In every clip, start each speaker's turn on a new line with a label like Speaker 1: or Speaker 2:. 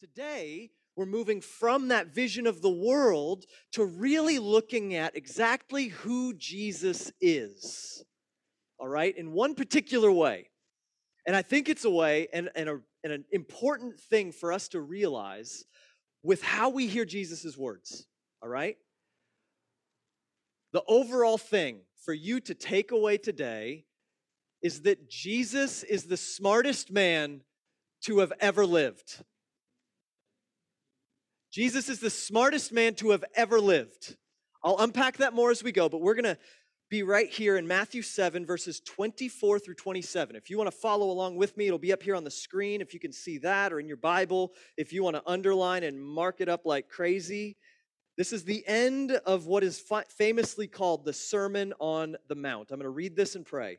Speaker 1: Today, we're moving from that vision of the world to really looking at exactly who Jesus is. All right, in one particular way. And I think it's a way and, and, a, and an important thing for us to realize with how we hear Jesus' words. All right? The overall thing for you to take away today is that Jesus is the smartest man to have ever lived. Jesus is the smartest man to have ever lived. I'll unpack that more as we go, but we're going to be right here in Matthew 7, verses 24 through 27. If you want to follow along with me, it'll be up here on the screen if you can see that, or in your Bible if you want to underline and mark it up like crazy. This is the end of what is famously called the Sermon on the Mount. I'm going to read this and pray.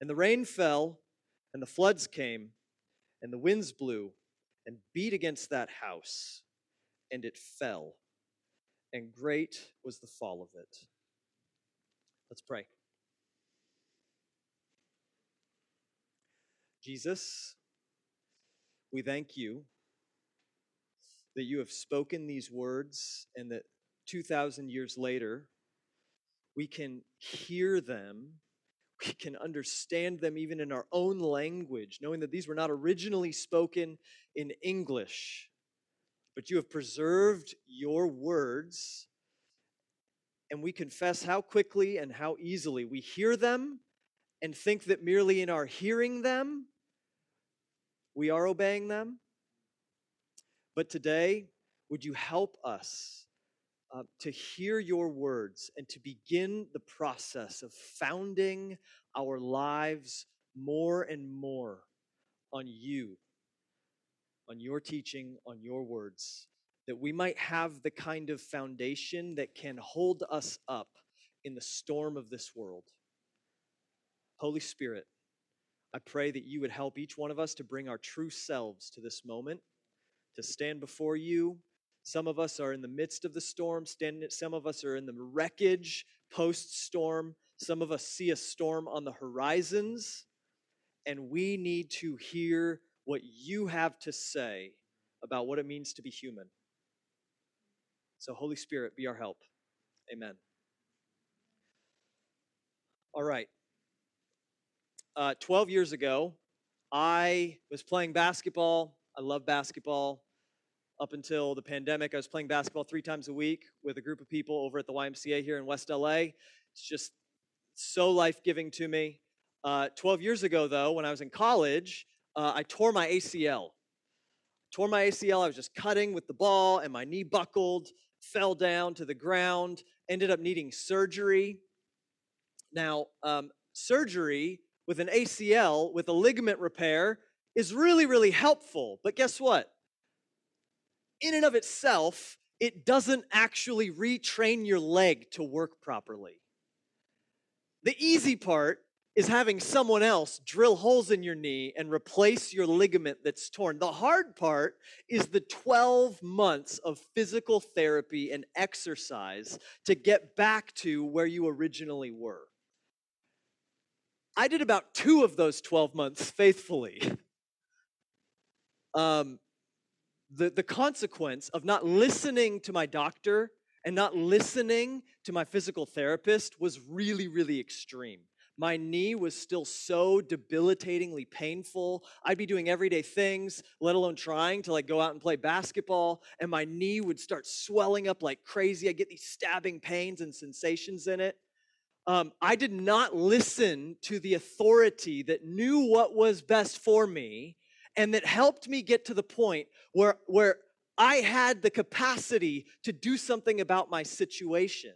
Speaker 1: And the rain fell, and the floods came, and the winds blew and beat against that house, and it fell. And great was the fall of it. Let's pray. Jesus, we thank you that you have spoken these words and that 2,000 years later, we can hear them we can understand them even in our own language, knowing that these were not originally spoken in English, but you have preserved your words. And we confess how quickly and how easily we hear them and think that merely in our hearing them, we are obeying them. But today, would you help us uh, to hear your words and to begin the process of founding our lives more and more on you, on your teaching, on your words, that we might have the kind of foundation that can hold us up in the storm of this world. Holy Spirit, I pray that you would help each one of us to bring our true selves to this moment, to stand before you some of us are in the midst of the storm, standing, some of us are in the wreckage post storm. Some of us see a storm on the horizons, and we need to hear what you have to say about what it means to be human. So, Holy Spirit, be our help. Amen. All right. Uh, 12 years ago, I was playing basketball. I love basketball up until the pandemic. I was playing basketball three times a week with a group of people over at the YMCA here in West LA. It's just so life giving to me. Uh, 12 years ago, though, when I was in college, uh, I tore my ACL. Tore my ACL. I was just cutting with the ball, and my knee buckled, fell down to the ground, ended up needing surgery. Now, um, surgery with an ACL with a ligament repair is really, really helpful. But guess what? In and of itself, it doesn't actually retrain your leg to work properly. The easy part is having someone else drill holes in your knee and replace your ligament that's torn. The hard part is the 12 months of physical therapy and exercise to get back to where you originally were. I did about two of those 12 months faithfully. Um, the, the consequence of not listening to my doctor and not listening to my physical therapist was really, really extreme. My knee was still so debilitatingly painful. I'd be doing everyday things, let alone trying to like go out and play basketball, and my knee would start swelling up like crazy. I get these stabbing pains and sensations in it. Um, I did not listen to the authority that knew what was best for me and that helped me get to the point where, where I had the capacity to do something about my situation.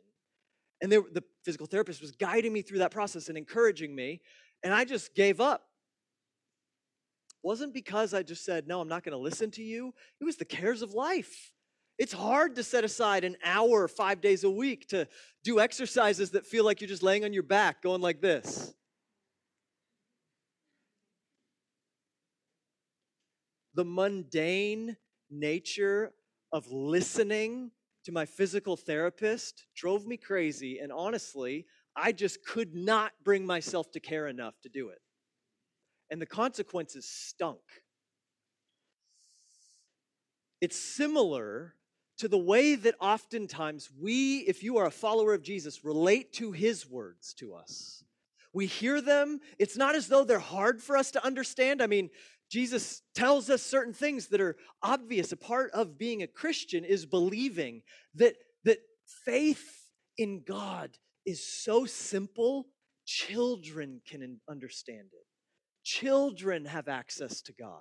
Speaker 1: And there, the physical therapist was guiding me through that process and encouraging me. And I just gave up. wasn't because I just said, no, I'm not going to listen to you. It was the cares of life. It's hard to set aside an hour five days a week to do exercises that feel like you're just laying on your back going like this. The mundane nature of listening to my physical therapist drove me crazy. And honestly, I just could not bring myself to care enough to do it. And the consequences stunk. It's similar to the way that oftentimes we, if you are a follower of Jesus, relate to his words to us. We hear them. It's not as though they're hard for us to understand. I mean, Jesus tells us certain things that are obvious. A part of being a Christian is believing that, that faith in God is so simple, children can understand it. Children have access to God.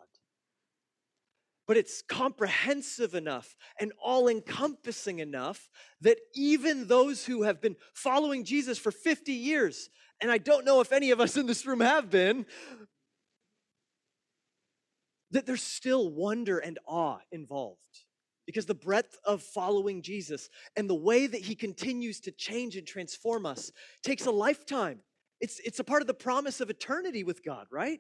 Speaker 1: But it's comprehensive enough and all encompassing enough that even those who have been following Jesus for 50 years, and I don't know if any of us in this room have been, that there's still wonder and awe involved. Because the breadth of following Jesus and the way that he continues to change and transform us takes a lifetime. It's, it's a part of the promise of eternity with God, right?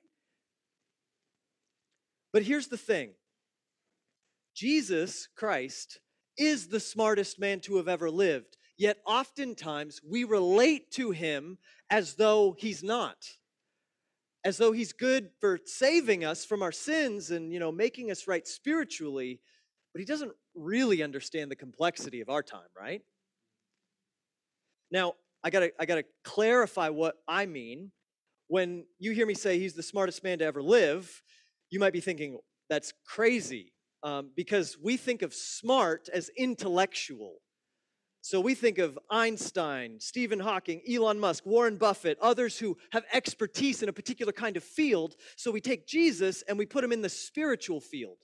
Speaker 1: But here's the thing Jesus Christ is the smartest man to have ever lived, yet oftentimes we relate to him as though he's not as though he's good for saving us from our sins and you know making us right spiritually but he doesn't really understand the complexity of our time right? Now i gotta i gotta clarify what i mean. When you hear me say he's the smartest man to ever live you might be thinking that's crazy um, because we think of smart as intellectual so we think of Einstein, Stephen Hawking, Elon Musk, Warren Buffett, others who have expertise in a particular kind of field. So we take Jesus and we put him in the spiritual field.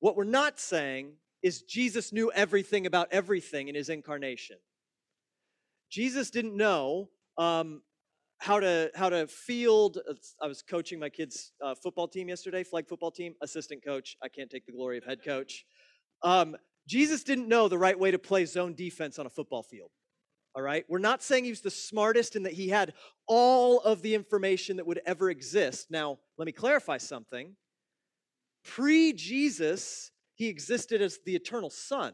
Speaker 1: What we're not saying is Jesus knew everything about everything in his incarnation. Jesus didn't know um, how to how to field. I was coaching my kids' uh, football team yesterday, flag football team, assistant coach. I can't take the glory of head coach. Um, Jesus didn't know the right way to play zone defense on a football field. All right? We're not saying he was the smartest and that he had all of the information that would ever exist. Now, let me clarify something. Pre Jesus, he existed as the eternal Son.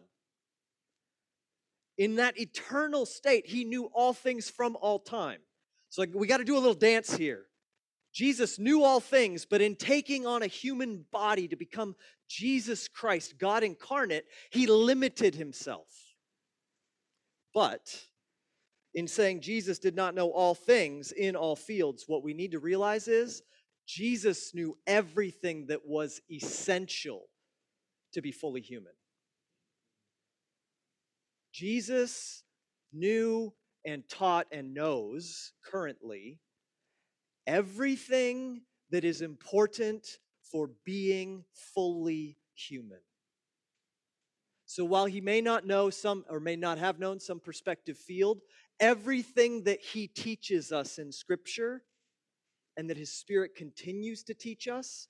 Speaker 1: In that eternal state, he knew all things from all time. So we got to do a little dance here. Jesus knew all things, but in taking on a human body to become Jesus Christ, God incarnate, he limited himself. But in saying Jesus did not know all things in all fields, what we need to realize is Jesus knew everything that was essential to be fully human. Jesus knew and taught and knows currently everything that is important for being fully human. So while he may not know some or may not have known some perspective field, everything that he teaches us in scripture and that his spirit continues to teach us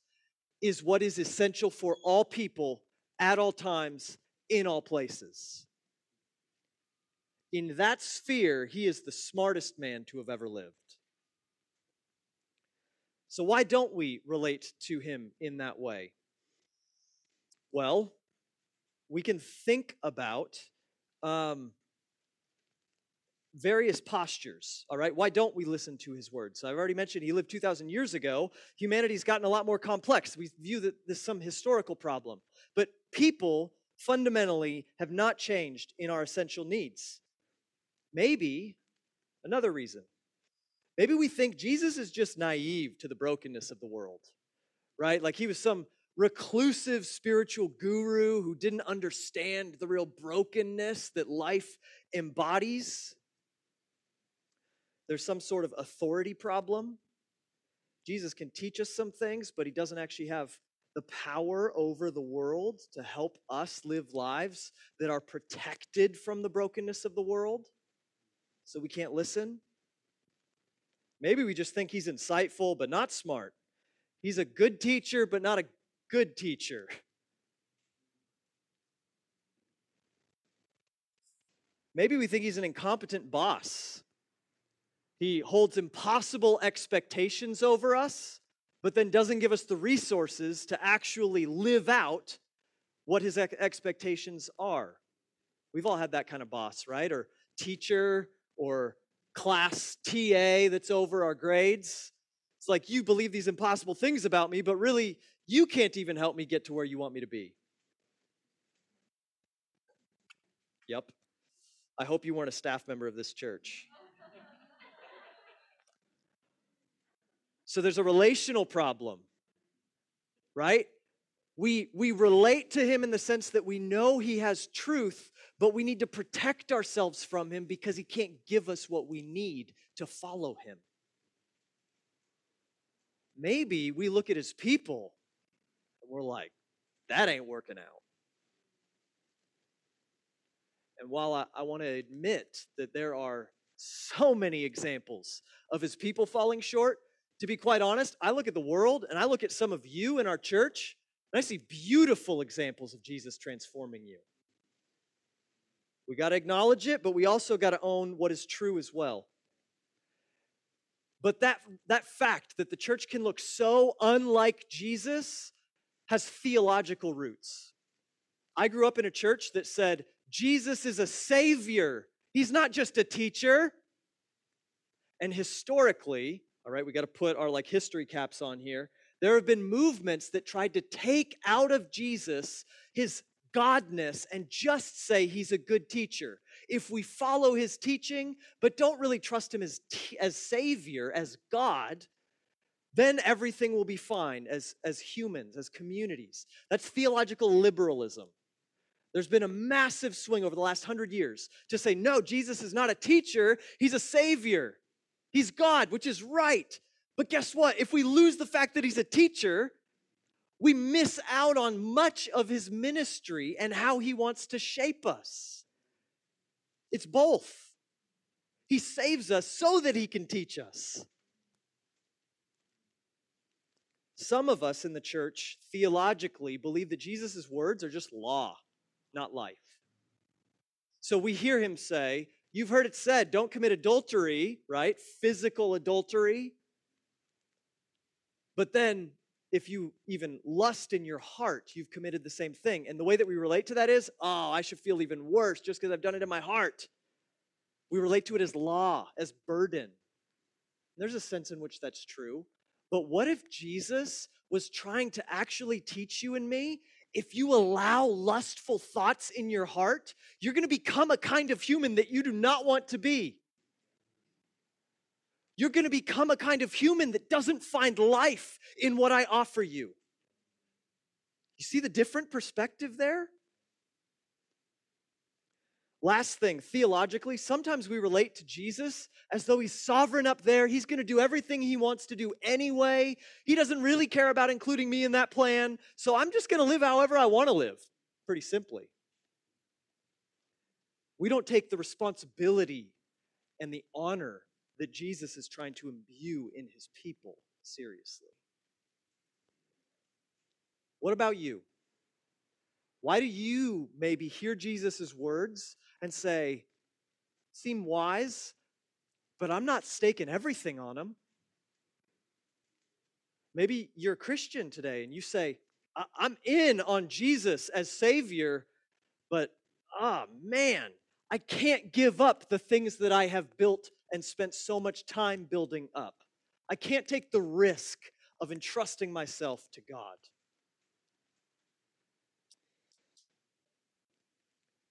Speaker 1: is what is essential for all people at all times in all places. In that sphere, he is the smartest man to have ever lived. So, why don't we relate to him in that way? Well, we can think about um, various postures, all right? Why don't we listen to his words? I've already mentioned he lived 2,000 years ago. Humanity's gotten a lot more complex. We view that this some historical problem. But people fundamentally have not changed in our essential needs. Maybe another reason Maybe we think Jesus is just naive to the brokenness of the world, right? Like he was some reclusive spiritual guru who didn't understand the real brokenness that life embodies. There's some sort of authority problem. Jesus can teach us some things, but he doesn't actually have the power over the world to help us live lives that are protected from the brokenness of the world. So we can't listen. Maybe we just think he's insightful but not smart. He's a good teacher but not a good teacher. Maybe we think he's an incompetent boss. He holds impossible expectations over us, but then doesn't give us the resources to actually live out what his expectations are. We've all had that kind of boss, right? Or teacher or class TA that's over our grades. It's like you believe these impossible things about me, but really you can't even help me get to where you want me to be. Yep. I hope you weren't a staff member of this church. So there's a relational problem, right? We, we relate to him in the sense that we know he has truth, but we need to protect ourselves from him because he can't give us what we need to follow him. Maybe we look at his people and we're like, that ain't working out. And while I, I want to admit that there are so many examples of his people falling short, to be quite honest, I look at the world and I look at some of you in our church, and I see beautiful examples of Jesus transforming you. We got to acknowledge it, but we also got to own what is true as well. But that, that fact that the church can look so unlike Jesus has theological roots. I grew up in a church that said Jesus is a savior, he's not just a teacher. And historically, all right, we got to put our like history caps on here. There have been movements that tried to take out of Jesus his godness and just say he's a good teacher. If we follow his teaching but don't really trust him as as savior, as God, then everything will be fine as as humans, as communities. That's theological liberalism. There's been a massive swing over the last 100 years to say no, Jesus is not a teacher, he's a savior. He's God, which is right. But guess what? If we lose the fact that he's a teacher, we miss out on much of his ministry and how he wants to shape us. It's both. He saves us so that he can teach us. Some of us in the church theologically believe that Jesus' words are just law, not life. So we hear him say, You've heard it said, don't commit adultery, right? Physical adultery. But then, if you even lust in your heart, you've committed the same thing. And the way that we relate to that is, oh, I should feel even worse just because I've done it in my heart. We relate to it as law, as burden. There's a sense in which that's true. But what if Jesus was trying to actually teach you and me if you allow lustful thoughts in your heart, you're going to become a kind of human that you do not want to be. You're going to become a kind of human that doesn't find life in what I offer you. You see the different perspective there? Last thing, theologically, sometimes we relate to Jesus as though he's sovereign up there. He's going to do everything he wants to do anyway. He doesn't really care about including me in that plan. So I'm just going to live however I want to live, pretty simply. We don't take the responsibility and the honor that Jesus is trying to imbue in his people seriously. What about you? Why do you maybe hear Jesus' words and say, seem wise, but I'm not staking everything on them. Maybe you're a Christian today and you say, I'm in on Jesus as Savior, but ah, oh, man, I can't give up the things that I have built and spent so much time building up. I can't take the risk of entrusting myself to God.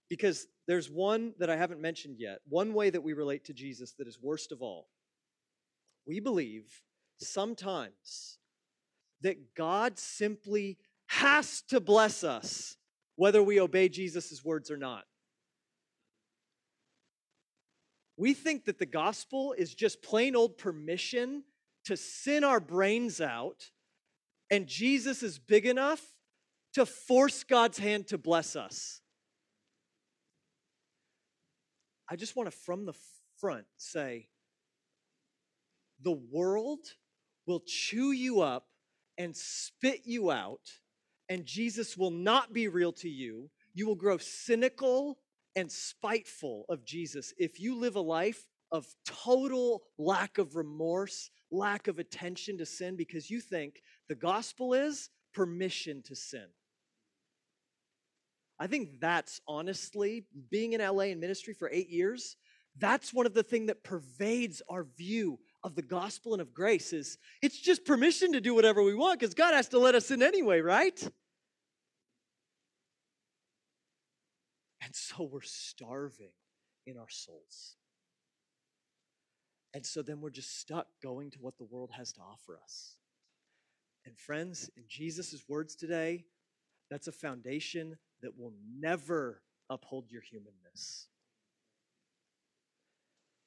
Speaker 1: Because there's one that I haven't mentioned yet, one way that we relate to Jesus that is worst of all. We believe sometimes that God simply has to bless us whether we obey Jesus' words or not. We think that the gospel is just plain old permission to sin our brains out, and Jesus is big enough to force God's hand to bless us. I just want to, from the front, say the world will chew you up and spit you out, and Jesus will not be real to you. You will grow cynical and spiteful of Jesus if you live a life of total lack of remorse, lack of attention to sin, because you think the gospel is permission to sin. I think that's honestly, being in LA in ministry for eight years, that's one of the things that pervades our view of the gospel and of grace is it's just permission to do whatever we want because God has to let us in anyway, right? And so we're starving in our souls. And so then we're just stuck going to what the world has to offer us. And friends, in Jesus' words today, that's a foundation that will never uphold your humanness.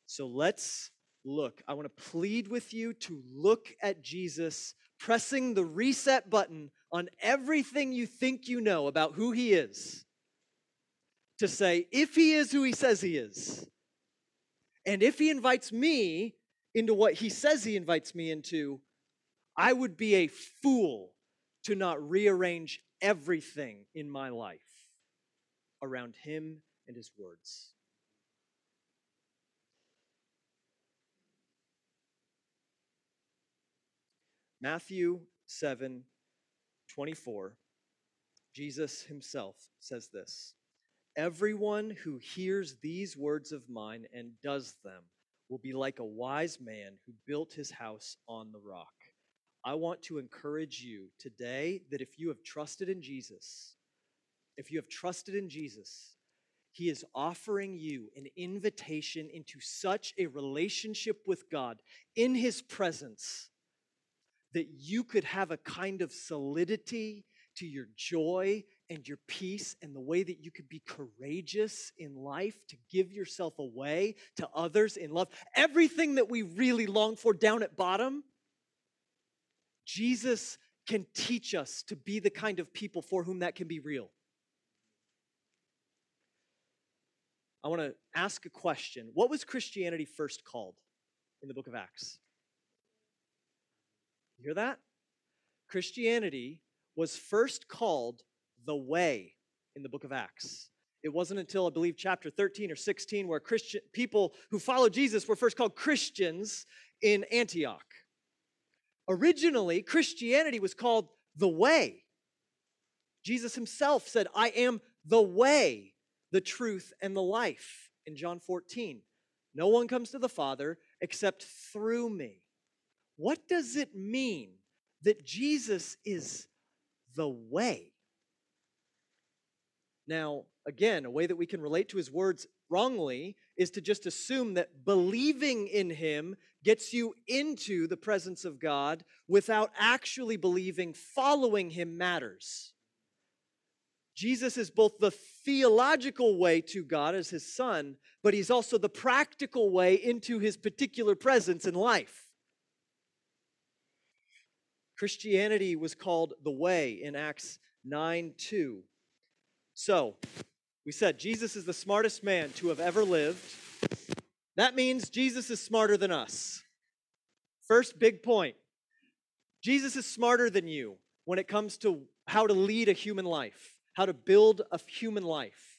Speaker 1: So let's look. I want to plead with you to look at Jesus pressing the reset button on everything you think you know about who he is. To say, if he is who he says he is, and if he invites me into what he says he invites me into, I would be a fool to not rearrange everything in my life around him and his words. Matthew 7 24, Jesus himself says this Everyone who hears these words of mine and does them will be like a wise man who built his house on the rock. I want to encourage you today that if you have trusted in Jesus, if you have trusted in Jesus, he is offering you an invitation into such a relationship with God in his presence that you could have a kind of solidity to your joy and your peace and the way that you could be courageous in life to give yourself away to others in love. Everything that we really long for down at bottom, Jesus can teach us to be the kind of people for whom that can be real. I want to ask a question. What was Christianity first called in the book of Acts? You hear that? Christianity was first called the way in the book of Acts. It wasn't until I believe chapter 13 or 16 where Christian people who followed Jesus were first called Christians in Antioch. Originally, Christianity was called the way. Jesus himself said, I am the way, the truth, and the life in John 14. No one comes to the Father except through me. What does it mean that Jesus is the way? Now, again, a way that we can relate to his words wrongly is to just assume that believing in him gets you into the presence of God without actually believing following him matters. Jesus is both the theological way to God as his son, but he's also the practical way into his particular presence in life. Christianity was called the way in Acts 9 2. So, we said Jesus is the smartest man to have ever lived. That means Jesus is smarter than us. First big point Jesus is smarter than you when it comes to how to lead a human life, how to build a human life.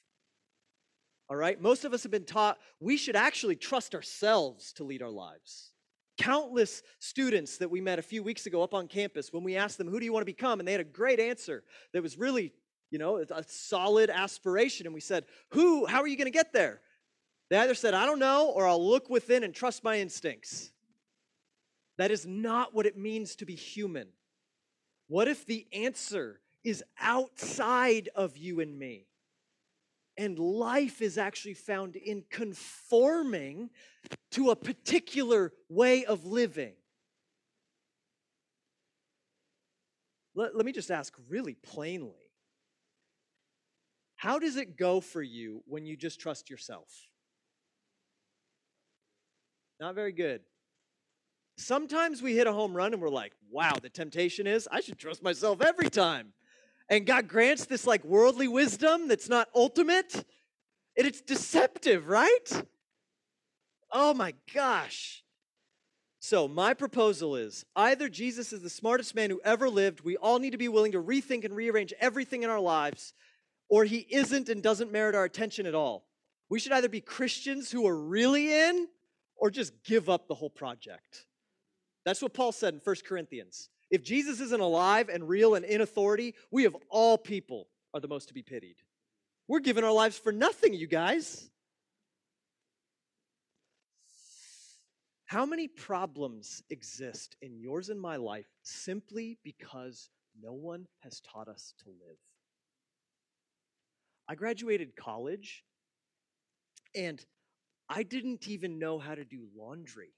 Speaker 1: All right? Most of us have been taught we should actually trust ourselves to lead our lives. Countless students that we met a few weeks ago up on campus, when we asked them, Who do you want to become? And they had a great answer that was really, you know, it's a solid aspiration. And we said, Who? How are you going to get there? They either said, I don't know, or I'll look within and trust my instincts. That is not what it means to be human. What if the answer is outside of you and me? And life is actually found in conforming to a particular way of living. Let, let me just ask really plainly how does it go for you when you just trust yourself? Not very good. Sometimes we hit a home run and we're like, wow, the temptation is I should trust myself every time. And God grants this like worldly wisdom that's not ultimate, and it's deceptive, right? Oh my gosh. So, my proposal is either Jesus is the smartest man who ever lived, we all need to be willing to rethink and rearrange everything in our lives, or he isn't and doesn't merit our attention at all. We should either be Christians who are really in or just give up the whole project. That's what Paul said in 1 Corinthians. If Jesus isn't alive and real and in authority, we of all people are the most to be pitied. We're giving our lives for nothing, you guys. How many problems exist in yours and my life simply because no one has taught us to live? I graduated college and I didn't even know how to do laundry.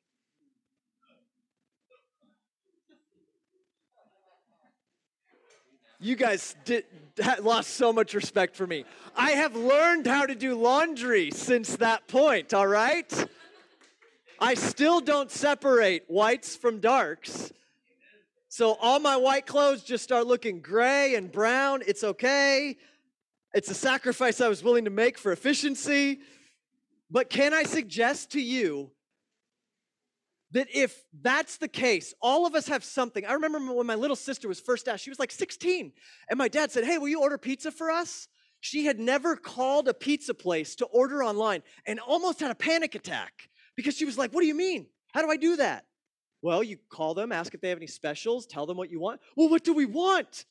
Speaker 1: You guys did, lost so much respect for me. I have learned how to do laundry since that point, all right? I still don't separate whites from darks. So all my white clothes just start looking gray and brown. It's okay. It's a sacrifice I was willing to make for efficiency. But can I suggest to you that if that's the case, all of us have something. I remember when my little sister was first asked, she was like 16, and my dad said, Hey, will you order pizza for us? She had never called a pizza place to order online and almost had a panic attack because she was like, What do you mean? How do I do that? Well, you call them, ask if they have any specials, tell them what you want. Well, what do we want?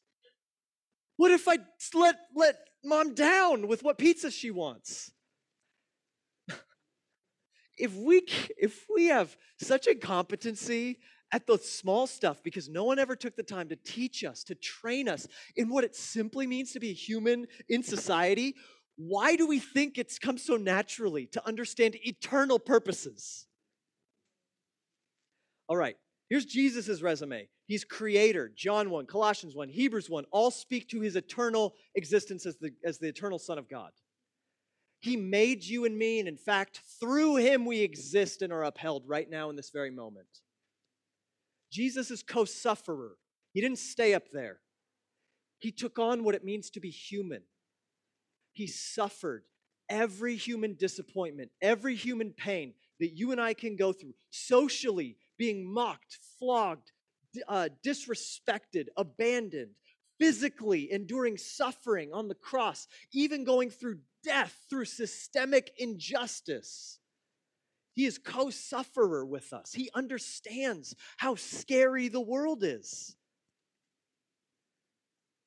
Speaker 1: What if I let, let mom down with what pizza she wants? if we if we have such a competency at the small stuff because no one ever took the time to teach us to train us in what it simply means to be human in society why do we think it's come so naturally to understand eternal purposes? All right, here's Jesus' resume. He's creator. John 1, Colossians 1, Hebrews 1 all speak to his eternal existence as the, as the eternal Son of God. He made you and me, and in fact, through him we exist and are upheld right now in this very moment. Jesus is co sufferer. He didn't stay up there, he took on what it means to be human. He suffered every human disappointment, every human pain that you and I can go through, socially being mocked, flogged, uh, disrespected, abandoned, physically enduring suffering on the cross, even going through death through systemic injustice. He is co sufferer with us. He understands how scary the world is.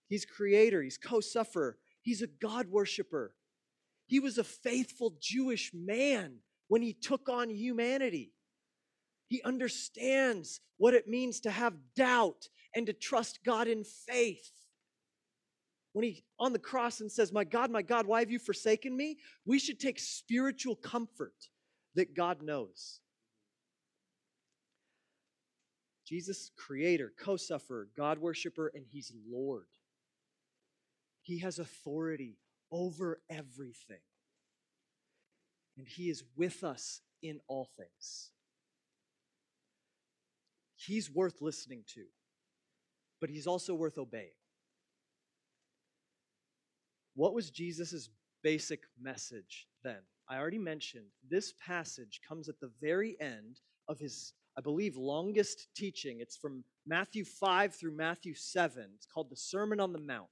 Speaker 1: He's creator, he's co sufferer. He's a God worshiper. He was a faithful Jewish man when he took on humanity. He understands what it means to have doubt and to trust God in faith. When he on the cross and says, My God, my God, why have you forsaken me? We should take spiritual comfort that God knows. Jesus, creator, co sufferer, God worshiper, and he's Lord. He has authority over everything. And He is with us in all things. He's worth listening to, but He's also worth obeying. What was Jesus' basic message then? I already mentioned this passage comes at the very end of his, I believe, longest teaching. It's from Matthew 5 through Matthew 7. It's called the Sermon on the Mount.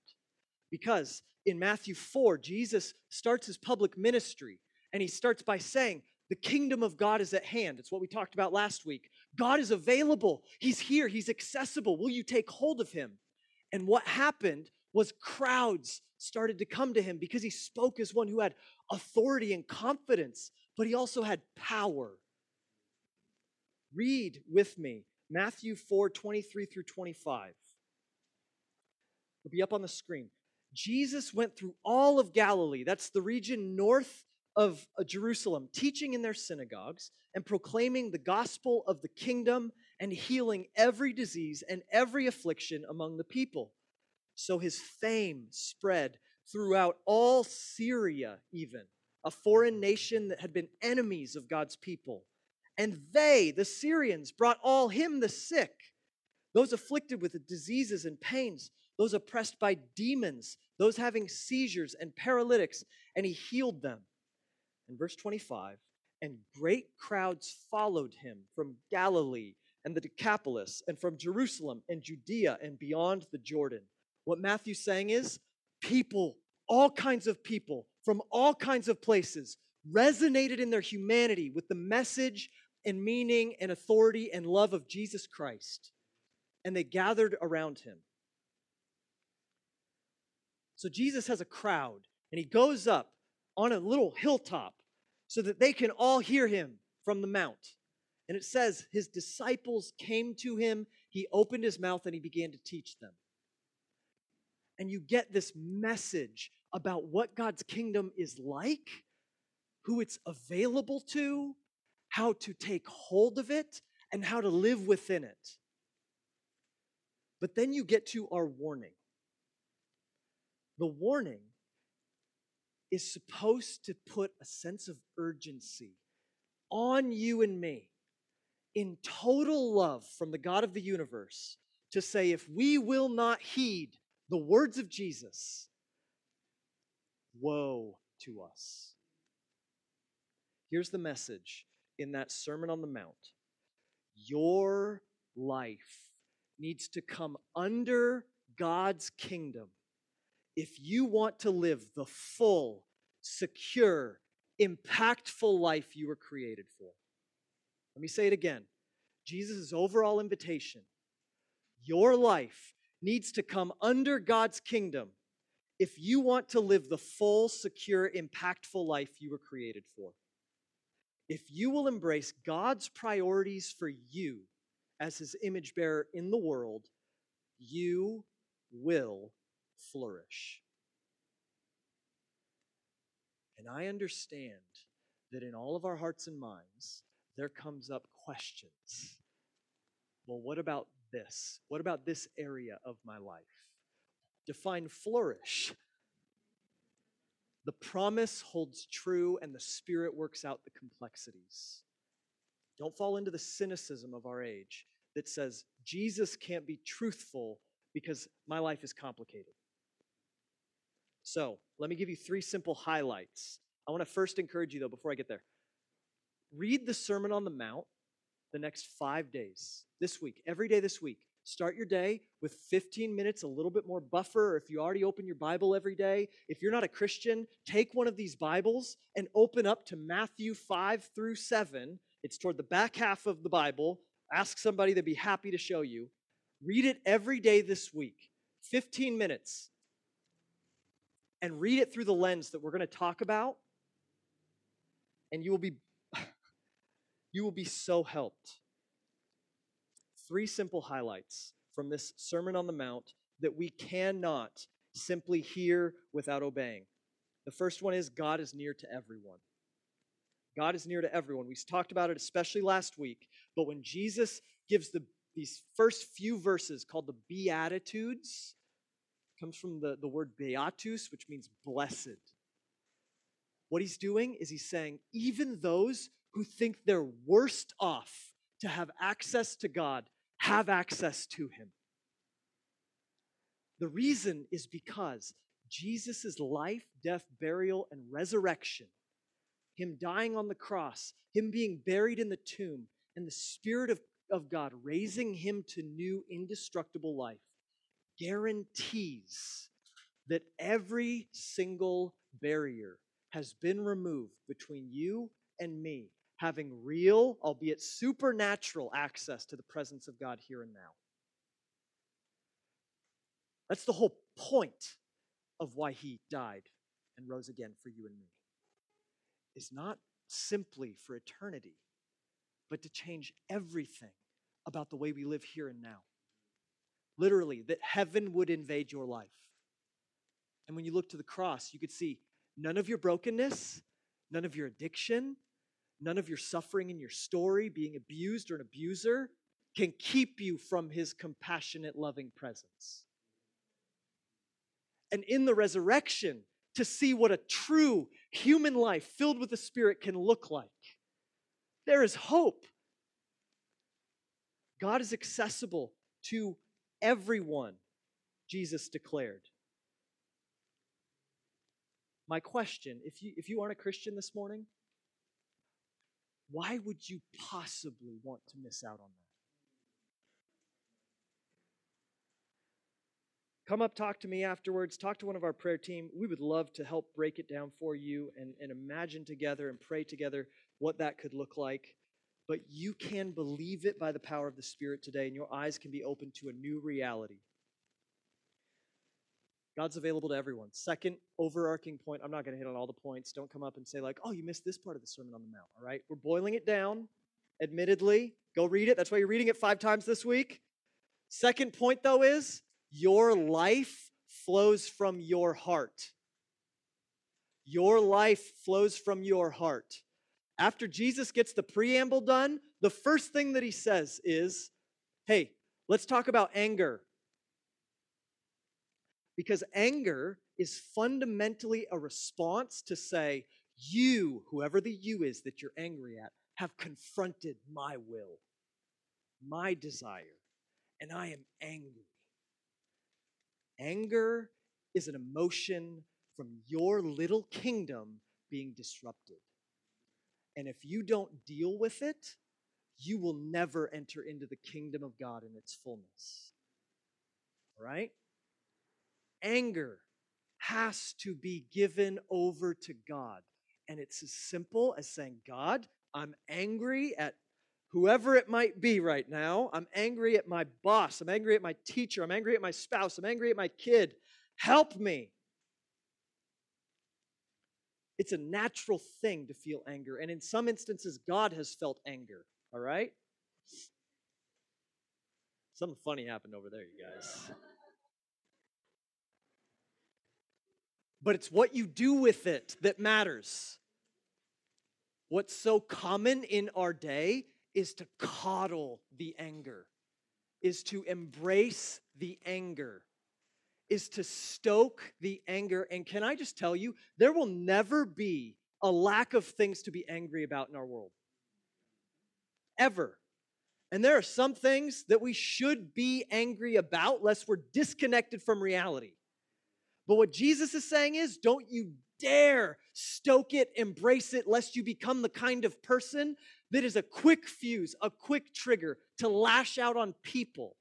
Speaker 1: Because in Matthew 4, Jesus starts his public ministry and he starts by saying, The kingdom of God is at hand. It's what we talked about last week. God is available, He's here, He's accessible. Will you take hold of Him? And what happened was crowds started to come to him because he spoke as one who had authority and confidence, but he also had power. Read with me Matthew 4 23 through 25. It'll be up on the screen. Jesus went through all of Galilee, that's the region north of uh, Jerusalem, teaching in their synagogues and proclaiming the gospel of the kingdom and healing every disease and every affliction among the people. So his fame spread throughout all Syria, even a foreign nation that had been enemies of God's people. And they, the Syrians, brought all him the sick, those afflicted with the diseases and pains those oppressed by demons, those having seizures and paralytics, and he healed them. In verse 25, and great crowds followed him from Galilee, and the Decapolis, and from Jerusalem and Judea and beyond the Jordan. What Matthew's saying is people, all kinds of people from all kinds of places, resonated in their humanity with the message and meaning and authority and love of Jesus Christ. And they gathered around him. So Jesus has a crowd, and he goes up on a little hilltop so that they can all hear him from the mount. And it says, His disciples came to him, he opened his mouth, and he began to teach them. And you get this message about what God's kingdom is like, who it's available to, how to take hold of it, and how to live within it. But then you get to our warning. The warning is supposed to put a sense of urgency on you and me in total love from the God of the universe to say, if we will not heed the words of Jesus, woe to us. Here's the message in that Sermon on the Mount Your life needs to come under God's kingdom if you want to live the full, secure, impactful life you were created for. Let me say it again Jesus' overall invitation your life needs to come under God's kingdom if you want to live the full, secure, impactful life you were created for. If you will embrace God's priorities for you as his image bearer in the world, you will flourish. And I understand that in all of our hearts and minds, there comes up questions. Well, what about this? What about this area of my life? Define flourish. The promise holds true and the Spirit works out the complexities. Don't fall into the cynicism of our age that says Jesus can't be truthful because my life is complicated. So, let me give you three simple highlights. I want to first encourage you, though, before I get there. Read the Sermon on the Mount the next five days, this week, every day this week. Start your day with 15 minutes, a little bit more buffer. If you already open your Bible every day, if you're not a Christian, take one of these Bibles and open up to Matthew 5 through 7. It's toward the back half of the Bible. Ask somebody, they'd be happy to show you. Read it every day this week, 15 minutes and read it through the lens that we're going to talk about and you will be you will be so helped. Three simple highlights from this sermon on the mount that we cannot simply hear without obeying. The first one is god is near to everyone. God is near to everyone. We talked about it especially last week but when jesus gives the these first few verses called the beatitudes comes from the, the word beatus, which means blessed. What he's doing is he's saying, even those who think they're worst off to have access to God have access to him. The reason is because Jesus' life, death, burial, and resurrection, him dying on the cross, him being buried in the tomb, and the Spirit of, of God raising him to new, indestructible life guarantees that every single barrier has been removed between you and me, having real, albeit supernatural, access to the presence of God here and now. That's the whole point of why he died and rose again for you and me. Is not simply for eternity, but to change everything about the way we live here and now literally, that heaven would invade your life. And when you look to the cross, you could see none of your brokenness, none of your addiction, none of your suffering in your story, being abused or an abuser, can keep you from his compassionate, loving presence. And in the resurrection, to see what a true human life filled with the Spirit can look like. There is hope. God is accessible to everyone, Jesus declared. My question if you, if you aren't a Christian this morning, why would you possibly want to miss out on that? Come up, talk to me afterwards, talk to one of our prayer team. We would love to help break it down for you and, and imagine together and pray together what that could look like. But you can believe it by the power of the Spirit today, and your eyes can be opened to a new reality. God's available to everyone. Second overarching point, I'm not going to hit on all the points. Don't come up and say, like, oh, you missed this part of the Sermon on the Mount, all right? We're boiling it down, admittedly. Go read it. That's why you're reading it five times this week. Second point, though, is your life flows from your heart. Your life flows from your heart. After Jesus gets the preamble done, the first thing that he says is, hey, let's talk about anger. Because anger is fundamentally a response to say, you, whoever the you is that you're angry at, have confronted my will, my desire, and I am angry. Anger is an emotion from your little kingdom being disrupted. And if you don't deal with it, you will never enter into the kingdom of God in its fullness. All right? Anger has to be given over to God. And it's as simple as saying, God, I'm angry at whoever it might be right now. I'm angry at my boss. I'm angry at my teacher. I'm angry at my spouse. I'm angry at my kid. Help me. It's a natural thing to feel anger. And in some instances, God has felt anger. All right? Something funny happened over there, you guys. But it's what you do with it that matters. What's so common in our day is to coddle the anger, is to embrace the anger is to stoke the anger. And can I just tell you, there will never be a lack of things to be angry about in our world. Ever. And there are some things that we should be angry about lest we're disconnected from reality. But what Jesus is saying is don't you dare stoke it, embrace it, lest you become the kind of person that is a quick fuse, a quick trigger to lash out on people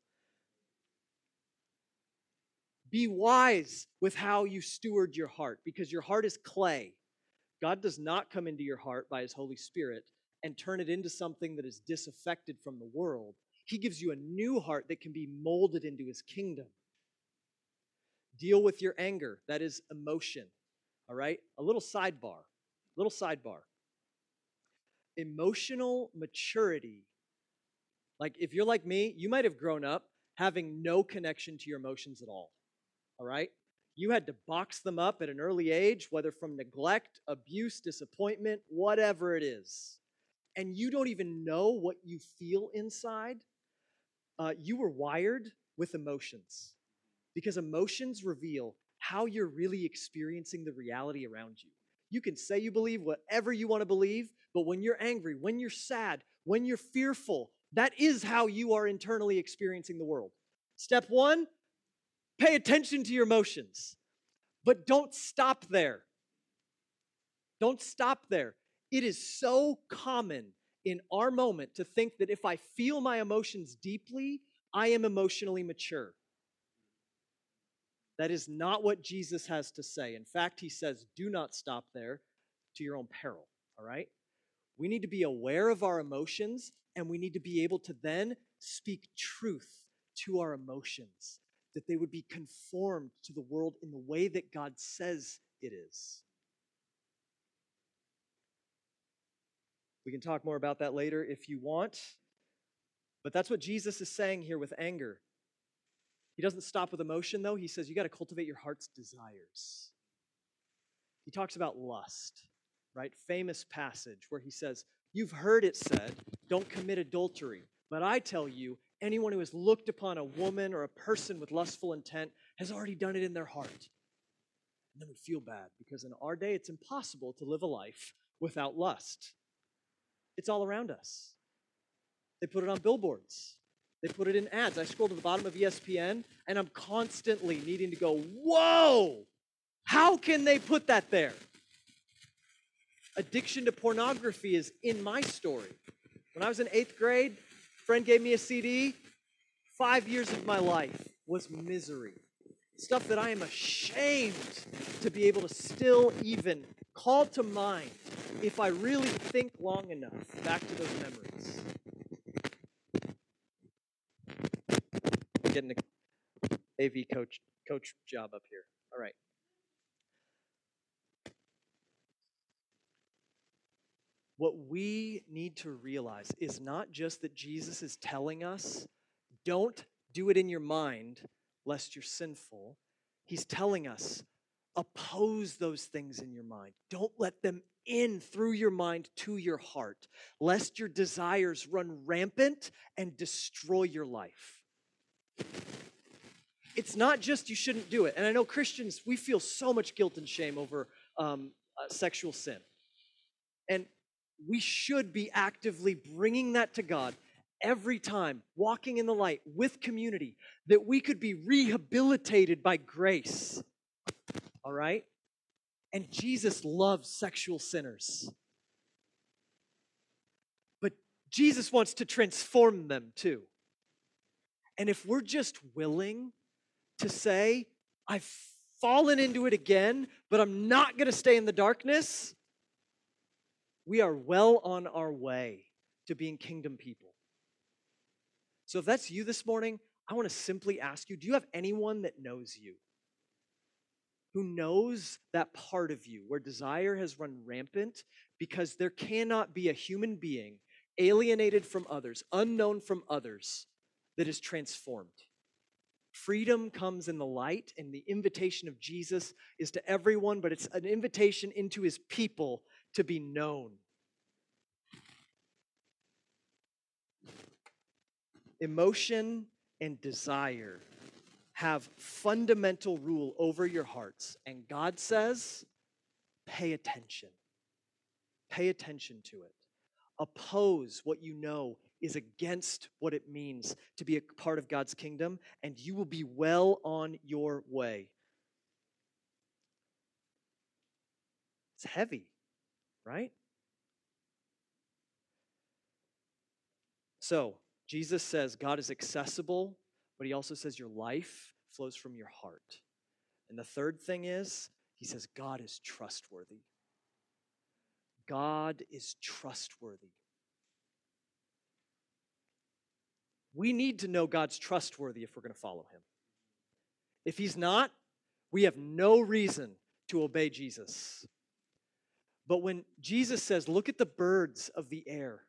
Speaker 1: be wise with how you steward your heart because your heart is clay. God does not come into your heart by his Holy Spirit and turn it into something that is disaffected from the world. He gives you a new heart that can be molded into his kingdom. Deal with your anger, that is emotion. All right? A little sidebar. Little sidebar. Emotional maturity. Like if you're like me, you might have grown up having no connection to your emotions at all all right? You had to box them up at an early age, whether from neglect, abuse, disappointment, whatever it is. And you don't even know what you feel inside. Uh, you were wired with emotions because emotions reveal how you're really experiencing the reality around you. You can say you believe whatever you want to believe, but when you're angry, when you're sad, when you're fearful, that is how you are internally experiencing the world. Step one, Pay attention to your emotions, but don't stop there. Don't stop there. It is so common in our moment to think that if I feel my emotions deeply, I am emotionally mature. That is not what Jesus has to say. In fact, he says, do not stop there to your own peril, all right? We need to be aware of our emotions and we need to be able to then speak truth to our emotions that they would be conformed to the world in the way that God says it is. We can talk more about that later if you want. But that's what Jesus is saying here with anger. He doesn't stop with emotion, though. He says you got to cultivate your heart's desires. He talks about lust, right? Famous passage where he says, You've heard it said, don't commit adultery. But I tell you, anyone who has looked upon a woman or a person with lustful intent has already done it in their heart. And then we feel bad because in our day, it's impossible to live a life without lust. It's all around us. They put it on billboards, they put it in ads. I scroll to the bottom of ESPN and I'm constantly needing to go, whoa, how can they put that there? Addiction to pornography is in my story. When I was in eighth grade, Friend gave me a CD. Five years of my life was misery. stuff that I am ashamed to be able to still even call to mind if I really think long enough back to those memories. Getting an AV coach coach job up here. All right. What we need to realize is not just that Jesus is telling us, don't do it in your mind lest you're sinful. He's telling us, oppose those things in your mind. Don't let them in through your mind to your heart, lest your desires run rampant and destroy your life. It's not just you shouldn't do it. And I know Christians, we feel so much guilt and shame over um, uh, sexual sin. And we should be actively bringing that to God every time, walking in the light with community, that we could be rehabilitated by grace. All right? And Jesus loves sexual sinners. But Jesus wants to transform them too. And if we're just willing to say, I've fallen into it again, but I'm not going to stay in the darkness, we are well on our way to being kingdom people. So if that's you this morning, I want to simply ask you do you have anyone that knows you? Who knows that part of you where desire has run rampant because there cannot be a human being alienated from others, unknown from others, that is transformed. Freedom comes in the light, and the invitation of Jesus is to everyone, but it's an invitation into his people to be known. Emotion and desire have fundamental rule over your hearts, and God says, pay attention. Pay attention to it. Oppose what you know is against what it means to be a part of God's kingdom, and you will be well on your way. It's heavy, right? So, Jesus says God is accessible, but he also says your life flows from your heart. And the third thing is, he says God is trustworthy. God is trustworthy. We need to know God's trustworthy if we're going to follow him. If he's not, we have no reason to obey Jesus. But when Jesus says, Look at the birds of the air,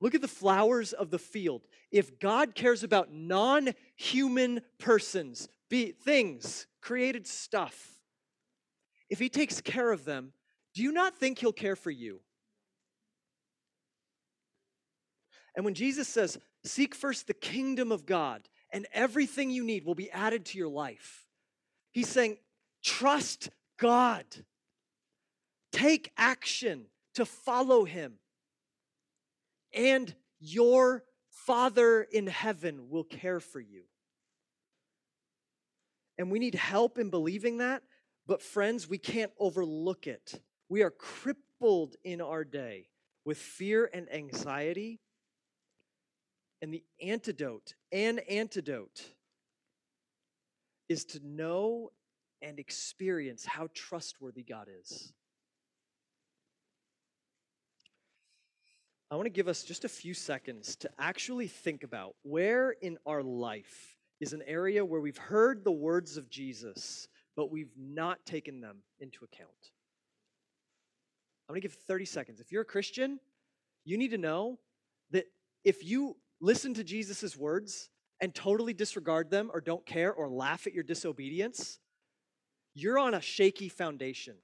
Speaker 1: Look at the flowers of the field. If God cares about non human persons, be, things, created stuff, if He takes care of them, do you not think He'll care for you? And when Jesus says, Seek first the kingdom of God, and everything you need will be added to your life, He's saying, Trust God. Take action to follow Him and your Father in heaven will care for you. And we need help in believing that, but friends, we can't overlook it. We are crippled in our day with fear and anxiety. And the antidote, an antidote, is to know and experience how trustworthy God is. I want to give us just a few seconds to actually think about where in our life is an area where we've heard the words of Jesus, but we've not taken them into account. I'm going to give 30 seconds. If you're a Christian, you need to know that if you listen to Jesus' words and totally disregard them or don't care or laugh at your disobedience, you're on a shaky foundation.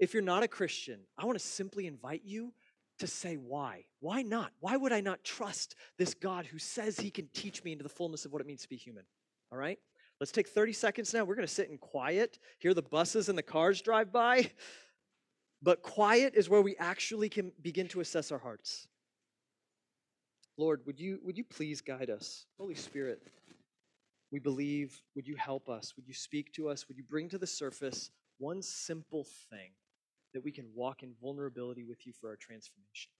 Speaker 1: If you're not a Christian, I want to simply invite you to say why. Why not? Why would I not trust this God who says he can teach me into the fullness of what it means to be human? All right? Let's take 30 seconds now. We're going to sit in quiet, hear the buses and the cars drive by. But quiet is where we actually can begin to assess our hearts. Lord, would you, would you please guide us? Holy Spirit, we believe. Would you help us? Would you speak to us? Would you bring to the surface one simple thing that we can walk in vulnerability with you for our transformation.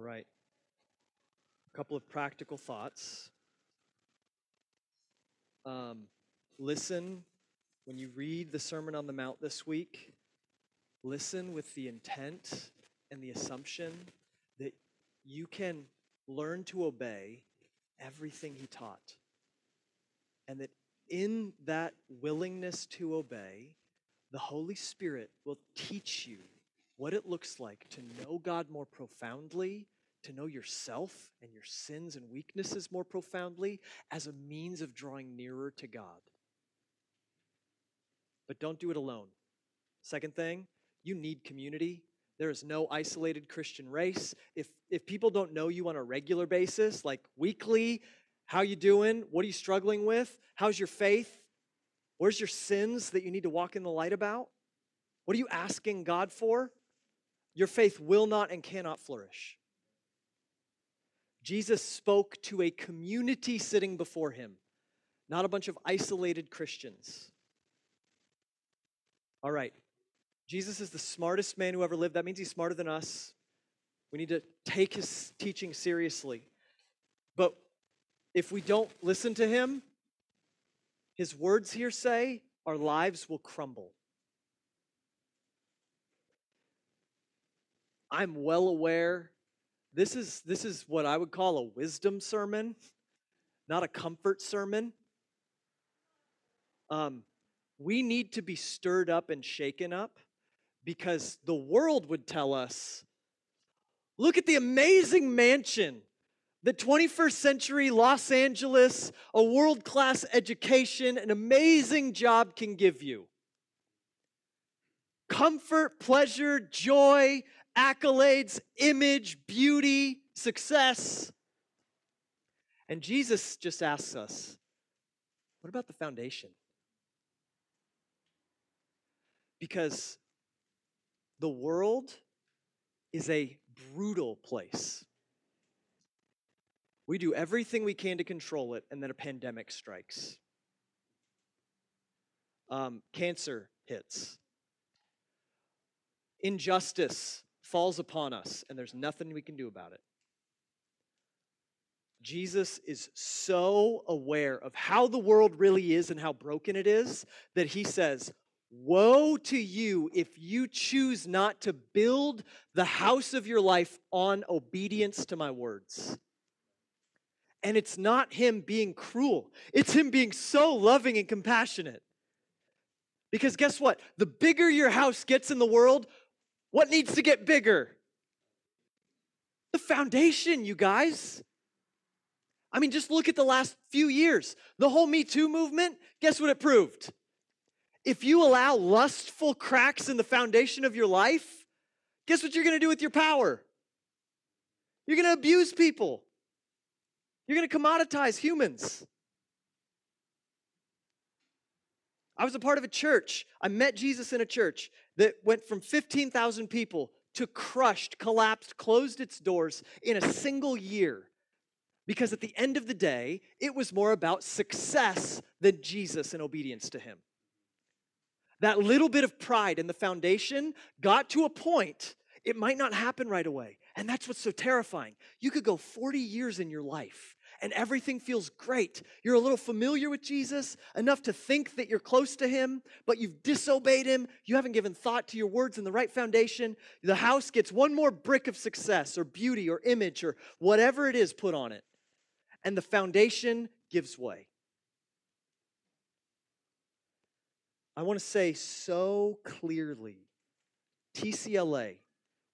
Speaker 1: Right. A couple of practical thoughts. Um, listen when you read the Sermon on the Mount this week, listen with the intent and the assumption that you can learn to obey everything he taught. And that in that willingness to obey, the Holy Spirit will teach you what it looks like to know God more profoundly, to know yourself and your sins and weaknesses more profoundly as a means of drawing nearer to God. But don't do it alone. Second thing, you need community. There is no isolated Christian race. If if people don't know you on a regular basis, like weekly, how you doing? What are you struggling with? How's your faith? Where's your sins that you need to walk in the light about? What are you asking God for? Your faith will not and cannot flourish. Jesus spoke to a community sitting before him, not a bunch of isolated Christians. All right, Jesus is the smartest man who ever lived. That means he's smarter than us. We need to take his teaching seriously. But if we don't listen to him, his words here say our lives will crumble. I'm well aware this is this is what I would call a wisdom sermon, not a comfort sermon. Um, we need to be stirred up and shaken up because the world would tell us look at the amazing mansion the 21st century Los Angeles, a world class education, an amazing job can give you. Comfort, pleasure, joy, accolades, image, beauty, success. And Jesus just asks us, what about the foundation? Because the world is a brutal place. We do everything we can to control it, and then a pandemic strikes. Um, cancer hits. Injustice falls upon us, and there's nothing we can do about it. Jesus is so aware of how the world really is and how broken it is that he says, Woe to you if you choose not to build the house of your life on obedience to my words. And it's not him being cruel, it's him being so loving and compassionate. Because guess what? The bigger your house gets in the world, what needs to get bigger? The foundation, you guys. I mean, just look at the last few years. The whole Me Too movement, guess what it proved? If you allow lustful cracks in the foundation of your life, guess what you're gonna do with your power? You're gonna abuse people, you're gonna commoditize humans. I was a part of a church. I met Jesus in a church that went from 15,000 people to crushed, collapsed, closed its doors in a single year. Because at the end of the day, it was more about success than Jesus and obedience to him. That little bit of pride in the foundation got to a point, it might not happen right away. And that's what's so terrifying. You could go 40 years in your life and everything feels great. You're a little familiar with Jesus, enough to think that you're close to him, but you've disobeyed him. You haven't given thought to your words in the right foundation. The house gets one more brick of success or beauty or image or whatever it is put on it, and the foundation gives way. I want to say so clearly TCLA,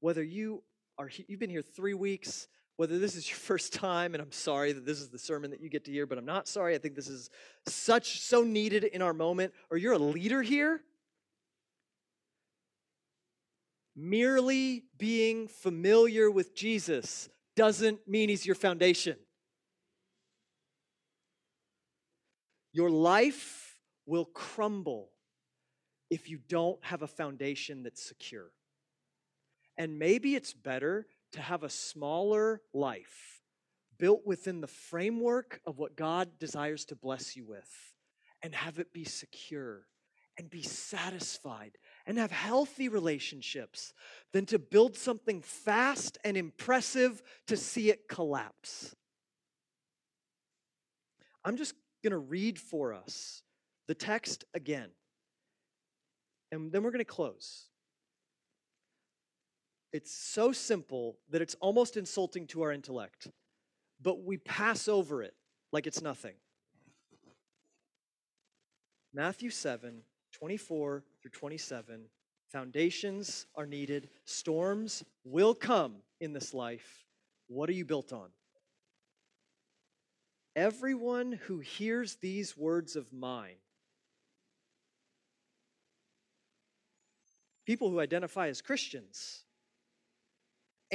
Speaker 1: whether you are you've been here 3 weeks, whether this is your first time and i'm sorry that this is the sermon that you get to hear but i'm not sorry. I think this is such so needed in our moment. Or you're a leader here? Merely being familiar with jesus doesn't mean he's your foundation. Your life will crumble if you don't have a foundation that's secure. And maybe it's better to have a smaller life built within the framework of what God desires to bless you with and have it be secure and be satisfied and have healthy relationships than to build something fast and impressive to see it collapse. I'm just going to read for us the text again, and then we're going to close. It's so simple that it's almost insulting to our intellect, but we pass over it like it's nothing. Matthew 7, 24 through 27. Foundations are needed. Storms will come in this life. What are you built on? Everyone who hears these words of mine, people who identify as Christians,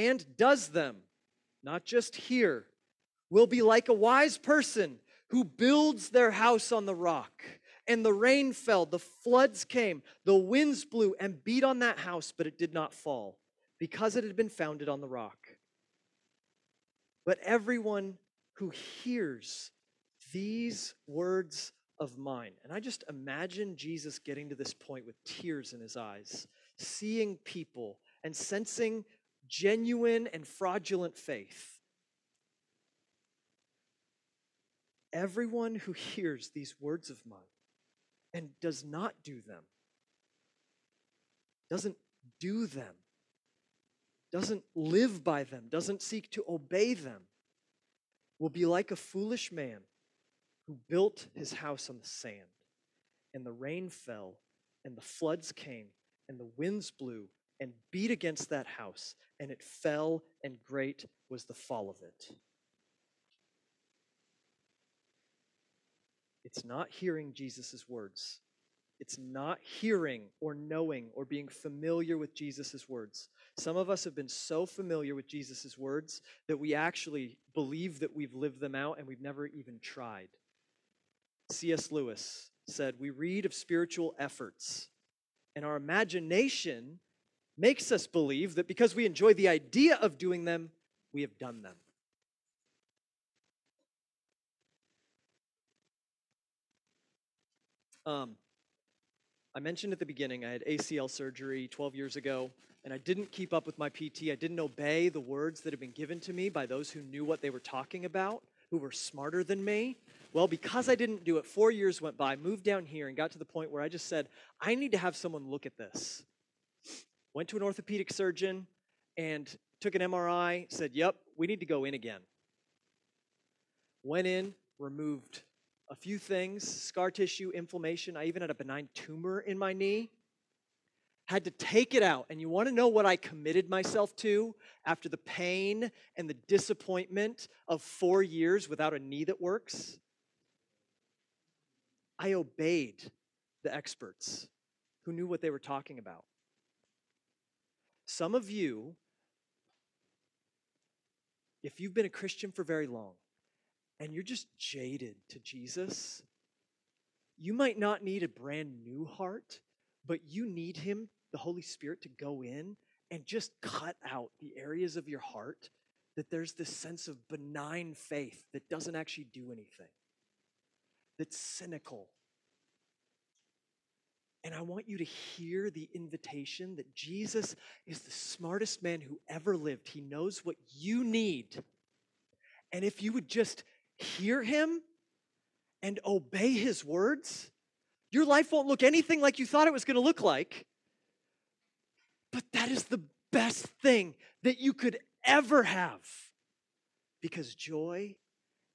Speaker 1: and does them, not just hear, will be like a wise person who builds their house on the rock. And the rain fell, the floods came, the winds blew and beat on that house, but it did not fall because it had been founded on the rock. But everyone who hears these words of mine, and I just imagine Jesus getting to this point with tears in his eyes, seeing people and sensing genuine and fraudulent faith. Everyone who hears these words of mine and does not do them, doesn't do them, doesn't live by them, doesn't seek to obey them, will be like a foolish man who built his house on the sand. And the rain fell, and the floods came, and the winds blew and beat against that house, and it fell, and great was the fall of it. It's not hearing Jesus' words. It's not hearing or knowing or being familiar with Jesus' words. Some of us have been so familiar with Jesus' words that we actually believe that we've lived them out and we've never even tried. C.S. Lewis said, We read of spiritual efforts, and our imagination makes us believe that because we enjoy the idea of doing them, we have done them. Um, I mentioned at the beginning I had ACL surgery 12 years ago, and I didn't keep up with my PT. I didn't obey the words that had been given to me by those who knew what they were talking about, who were smarter than me. Well, because I didn't do it, four years went by, moved down here, and got to the point where I just said, I need to have someone look at this went to an orthopedic surgeon and took an MRI, said, Yep, we need to go in again. Went in, removed a few things scar tissue, inflammation. I even had a benign tumor in my knee. Had to take it out. And you want to know what I committed myself to after the pain and the disappointment of four years without a knee that works? I obeyed the experts who knew what they were talking about. Some of you, if you've been a Christian for very long and you're just jaded to Jesus, you might not need a brand new heart, but you need Him, the Holy Spirit, to go in and just cut out the areas of your heart that there's this sense of benign faith that doesn't actually do anything, that's cynical, and I want you to hear the invitation that Jesus is the smartest man who ever lived. He knows what you need. And if you would just hear him and obey his words, your life won't look anything like you thought it was going to look like. But that is the best thing that you could ever have. Because joy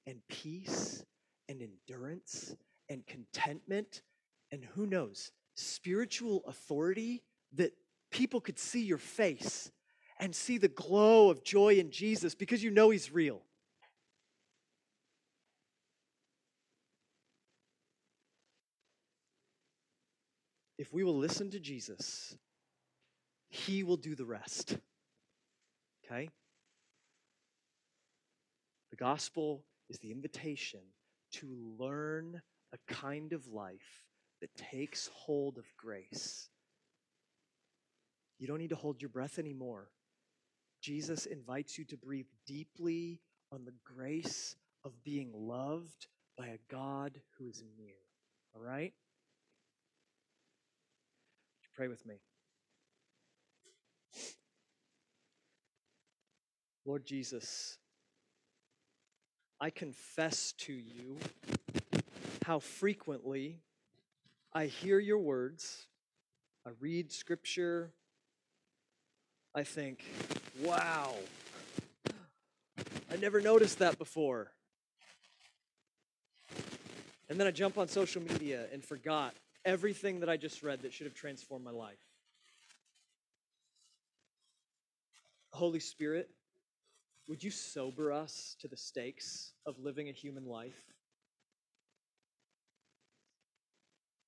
Speaker 1: and peace and endurance and contentment, and who knows, spiritual authority that people could see your face and see the glow of joy in Jesus because you know He's real. If we will listen to Jesus, He will do the rest. Okay? The gospel is the invitation to learn a kind of life that takes hold of grace. You don't need to hold your breath anymore. Jesus invites you to breathe deeply on the grace of being loved by a God who is near. All right? Pray with me. Lord Jesus, I confess to you how frequently I hear your words, I read scripture, I think, wow, I never noticed that before. And then I jump on social media and forgot everything that I just read that should have transformed my life. Holy Spirit, would you sober us to the stakes of living a human life?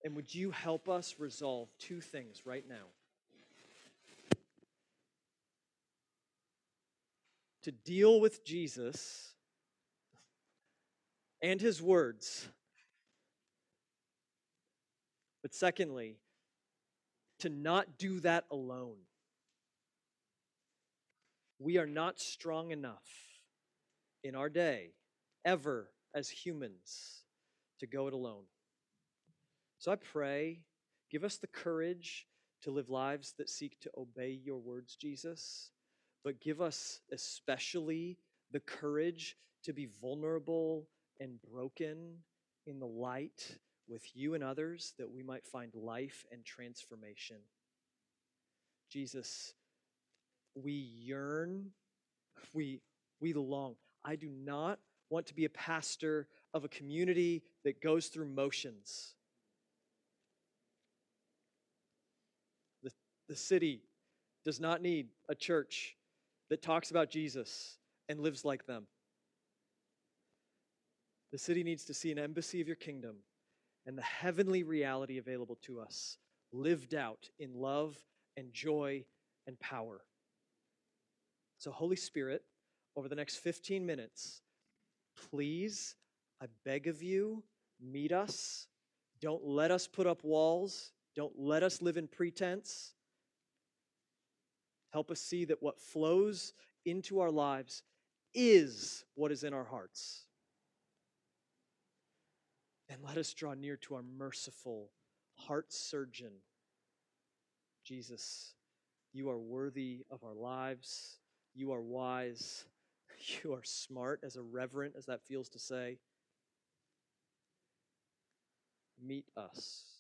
Speaker 1: And would you help us resolve two things right now? To deal with Jesus and his words. But secondly, to not do that alone. We are not strong enough in our day, ever as humans, to go it alone. So I pray, give us the courage to live lives that seek to obey your words, Jesus, but give us especially the courage to be vulnerable and broken in the light with you and others that we might find life and transformation. Jesus, we yearn, we, we long. I do not want to be a pastor of a community that goes through motions. The city does not need a church that talks about Jesus and lives like them. The city needs to see an embassy of your kingdom and the heavenly reality available to us lived out in love and joy and power. So, Holy Spirit, over the next 15 minutes, please, I beg of you, meet us. Don't let us put up walls. Don't let us live in pretense. Help us see that what flows into our lives is what is in our hearts. And let us draw near to our merciful heart surgeon, Jesus. You are worthy of our lives. You are wise. You are smart, as irreverent as that feels to say. Meet us.